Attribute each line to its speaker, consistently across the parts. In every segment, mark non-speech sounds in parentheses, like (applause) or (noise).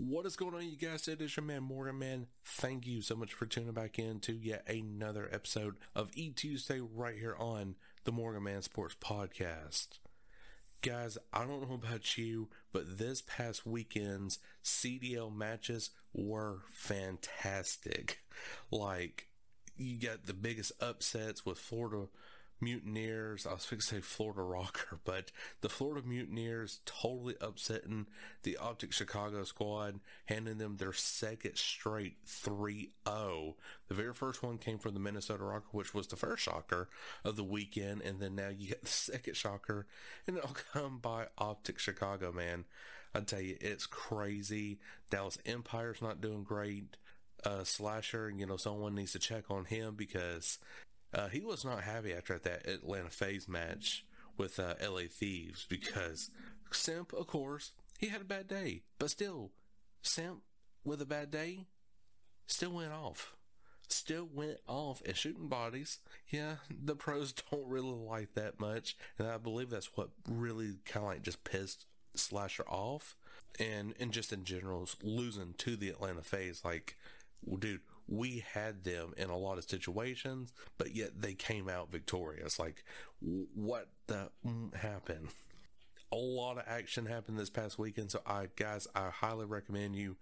Speaker 1: What is going on, you guys? It is your man, Morgan Man. Thank you so much for tuning back in to yet another episode of E Tuesday right here on the Morgan Man Sports Podcast. Guys, I don't know about you, but this past weekend's CDL matches were fantastic. Like, you got the biggest upsets with Florida Mutineers. I was going to say Florida RØKKR, (laughs) but the Florida Mutineers totally upsetting the Optic Chicago squad, handing them their second straight 3 0. The very first one came from the Minnesota RØKKR, which was the first shocker of the weekend, and then now you get (laughs) the second shocker, and it'll come by Optic Chicago, man. I tell you, it's crazy. Dallas Empire's not doing great. Uh, Slasher, you know, someone needs to check on him because uh, he was not happy after that Atlanta FaZe match with uh, LA Thieves because Simp, of course, he had a bad day, but still, Simp with a bad day still went off. Still went off and shooting bodies. Yeah, the pros (laughs) don't really like that much, and I believe that's what really kind of like just pissed Slasher off, and and just in general losing to the Atlanta FaZe. Like, dude, we had them in a lot of situations, but yet they came out victorious. Like, what the mm, happened? A lot of action happened this past weekend. So, I guys, I highly recommend you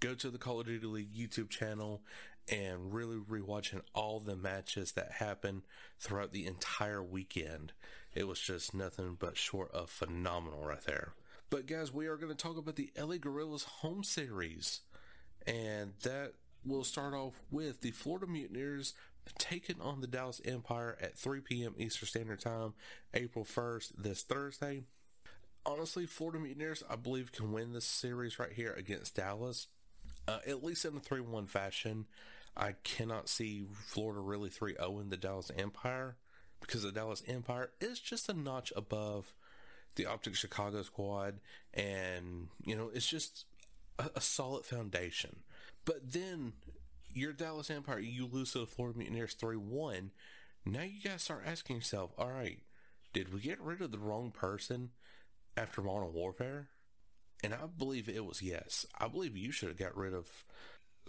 Speaker 1: go to the Call of Duty League YouTube channel and really rewatching all the matches that happened throughout the entire weekend. It was just nothing but short of phenomenal right there. But guys, we are going to talk about the LA Guerrillas home series. And that will start off with the Florida Mutineers taking on the Dallas Empire at 3 p.m. Eastern Standard Time, April 1st, this Thursday. Honestly, Florida Mutineers, I believe, can win this series right here against Dallas, uh, at least in a 3 1 fashion. I cannot see Florida really 3 0 in the Dallas Empire because the Dallas Empire is just a notch above the Optic Chicago squad, and, you know, it's just a, a solid foundation. But then your Dallas Empire, you lose to the Florida Mutineers 3 1. Now you got to start asking yourself, all right, did we get rid of the wrong person after Modern Warfare? And I believe it was yes. I believe you should have got rid of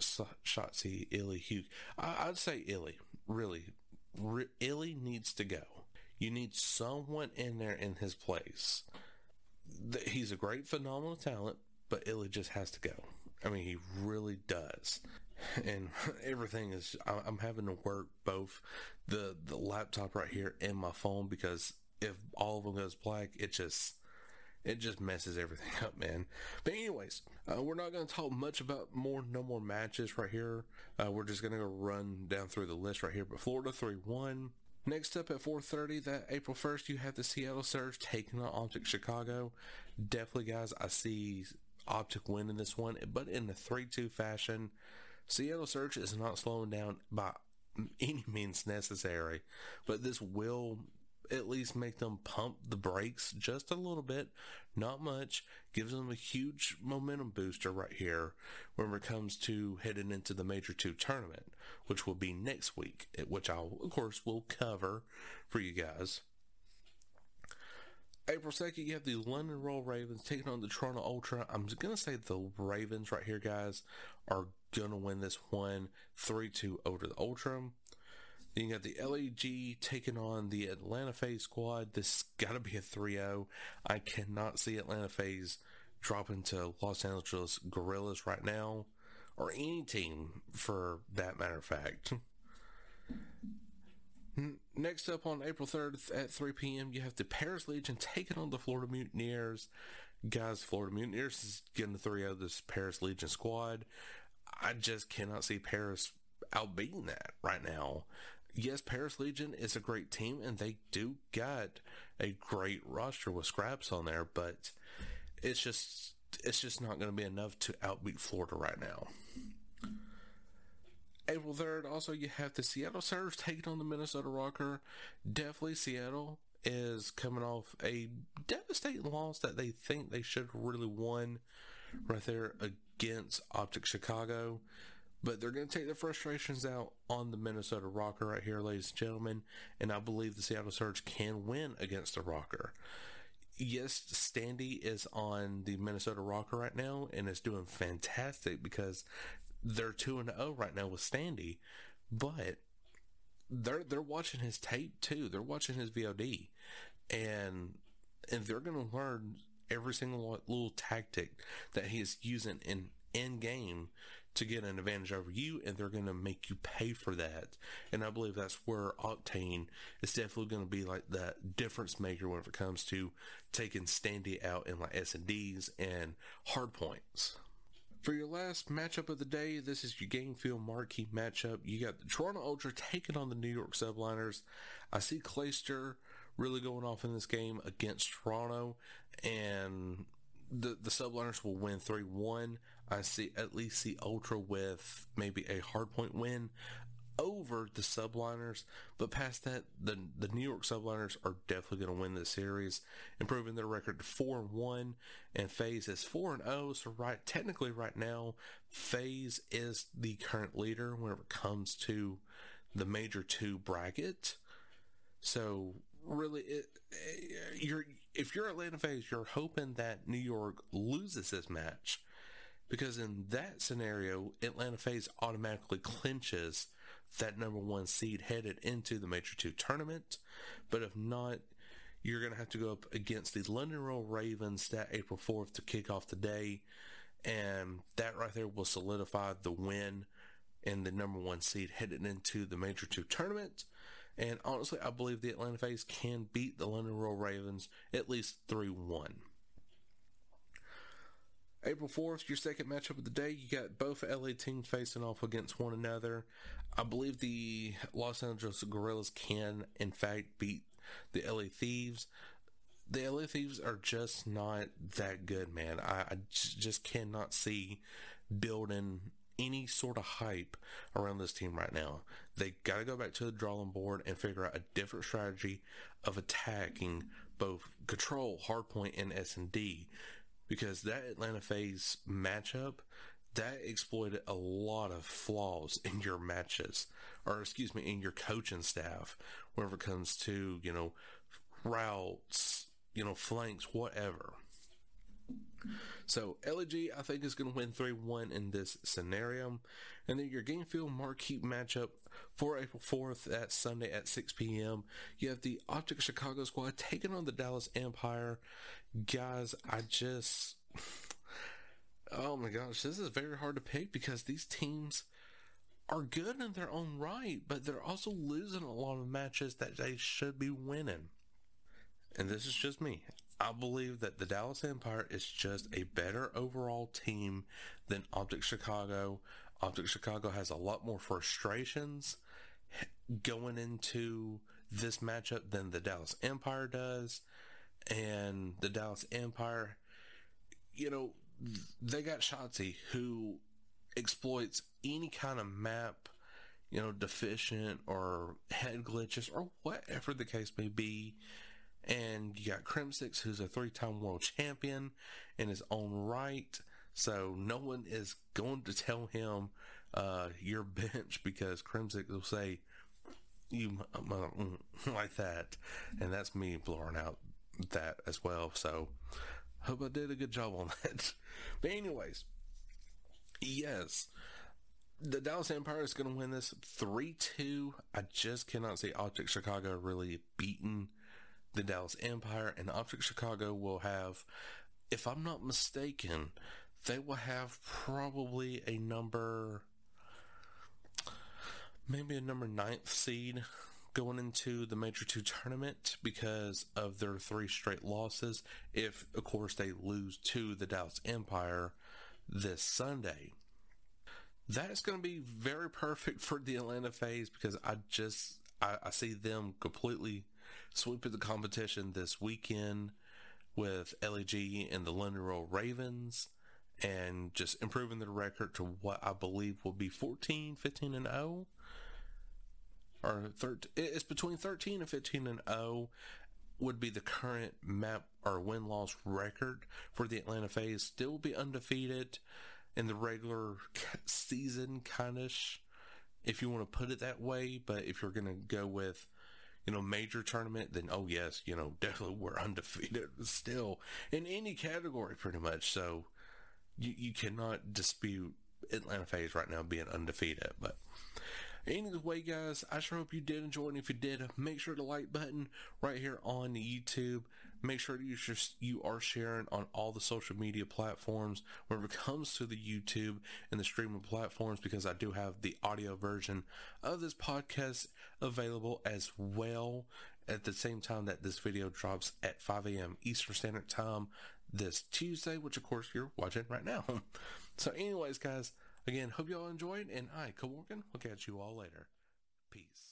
Speaker 1: Shotzzy, iLLeY, Huke. I, would say iLLeY, really. Re- iLLeY needs to go. You need someone in there in his place. He's a great, phenomenal talent, but iLLeY just has to go. I mean, he really does. (laughs) And (laughs) everything is, I'm having to work both the, the laptop right here and my phone because if all of them goes black, it just, it just messes everything (laughs) up, man. But anyways, uh, we're not going to talk much about more, no more matches right here. Uh, we're just going to go run down through the list right here. But Florida 3-1. Next up at 4.30, that April 1st, you have the Seattle Surge taking on Optic Chicago. Definitely, guys, I see Optic win in this one, but in the 3-2 fashion. Seattle Surge is not slowing down by (laughs) any means necessary, but this will at least make them pump the brakes just a little bit, not much, gives them a huge momentum booster right here when it comes to heading into the Major 2 tournament, which will be next week, which I'll, of course, will cover for you guys. April 2nd, you have the London Royal Ravens taking on the Toronto Ultra. I'm going to say the Ravens right here, guys, are going to win this one 3 2 over the Ultra. Then you got the LEG taking on the Atlanta FaZe squad. This got to be a 3 0. I cannot see Atlanta FaZe dropping to Los Angeles Guerrillas right now, or any team for that matter of fact. Next up on April 3rd at 3 p.m., you have the Paris Legion taking on the Florida Mutineers. Guys, Florida Mutineers is getting the 3 out of this Paris Legion squad. I just cannot see Paris outbeating that right now. Yes, Paris Legion is a great team and they do got a great roster with Skrapz on there, but it's just it's just not going to be enough to outbeat Florida right now. April 3rd, also you have the Seattle Surge taking on the Minnesota RØKKR. Definitely Seattle is coming off a devastating loss that they think they should have really won right there against Optic Chicago. But they're going to take their frustrations out on the Minnesota RØKKR right here, ladies and gentlemen. And I believe the Seattle Surge can win against the RØKKR. Yes, Standy is on the Minnesota RØKKR right now and is doing fantastic because they're 2 and 0 right now with Standy. But they're they're watching his tape too. They're watching his VOD, and and they're going to learn every single little tactic that he is using in in game to get an advantage over you, and they're going to make you pay for that. And I believe that's where Octane is definitely going to be like that difference maker when it comes to taking Standy out in like S and D's and hard points. For your last matchup of the day, this is your game field marquee matchup. You got the Toronto Ultra taking on the New York Subliners. I see Clayster really going off in this game against Toronto, and the the Subliners will win three one. I see at least the Ultra with maybe a hardpoint win over the Subliners, but past that, the the New York Subliners are definitely going to win this series, improving their record to four and one, and FaZe is four and zero. So right, technically, right now, FaZe is the current leader whenever it comes to the major two bracket. So really, it, eh, you're if you're Atlanta FaZe, you're hoping that New York loses this match. Because in that scenario, Atlanta FaZe automatically clinches that number one seed headed into the Major 2 tournament. But if not, you're going to have to go up against the London Royal Ravens that April 4th to kick off the day. And that right there will solidify the win and the number one seed headed into the Major 2 tournament. And honestly, I believe the Atlanta FaZe can beat the London Royal Ravens at least 3 1. April 4th, your second matchup of the day, you got both LA teams facing off against one another. I believe the Los Angeles Guerrillas can, in fact, beat the LA Thieves. The LA Thieves are just not that good, man. I, I just cannot see building any sort of hype around this team right now. They got to go back to the drawing board and figure out a different strategy of attacking both control, hardpoint, and S and D because that Atlanta FaZe matchup that exploited a lot of flaws in your matches or excuse me in your coaching staff whenever it comes to you know routes you know flanks whatever so LG, I think, is going to win 3-1 in this scenario. And then your game field marquee matchup for April 4th, that Sunday at 6 p.m. You have the Optic Chicago squad taking on the Dallas Empire. Guys, I just... Oh my gosh, this is very hard to pick because these teams are good in their own right, but they're also losing a lot of matches that they should be winning. And this is just me. I believe that the Dallas Empire is just a better overall team than Optic Chicago. Optic Chicago has a lot more frustrations going into this matchup than the Dallas Empire does. And the Dallas Empire, you know, they got Shotzzy who exploits any kind of map, you know, deficient or head glitches or whatever the case may be and you got Crimsix, who's a three time world champion in his own right. So no one is going to tell him uh, your bench because Crimsix will say, you like that. And that's me blurring out that as well. So hope I did a good job on that. (laughs) But anyways, yes, the Dallas Empire is going to win this 3 2. I just cannot see Optic Chicago really beating the Dallas Empire and Optic Chicago will have if I'm not mistaken, they will have probably a number, maybe a number ninth seed going into the Major 2 tournament because of their three straight losses. If, of course, they lose to the Dallas Empire this Sunday. That's going to be very perfect for the Atlanta FaZe because I just I, I see them completely sweeping the competition this weekend with LAG and the London Ravens and just improving their record to what I believe will be 14, 15 and 0 or 13, it's between 13 and 15 and 0 would be the current map or win loss record for the Atlanta FaZe. Still be undefeated in the regular season, kind of, if you want to put it that way. But if you're going to go with, you know, major tournament, then oh yes, you know, (laughs) definitely we're undefeated still in any category, pretty much. So you you cannot dispute Atlanta FaZe right now being undefeated, but. Anyway, guys, I sure hope you did enjoy. And if you did, make sure to like button right here on YouTube. Make sure you, you are sharing on all the social media platforms whenever it comes to the YouTube and the streaming platforms because I do have the audio version of this podcast available as well at the same time that this video drops at 5 a.m. Eastern Standard Time this Tuesday, which of course you're watching right now. (laughs) so anyways, guys, Again, hope you all enjoyed, and I, Kaworkin, will catch you all later. Peace.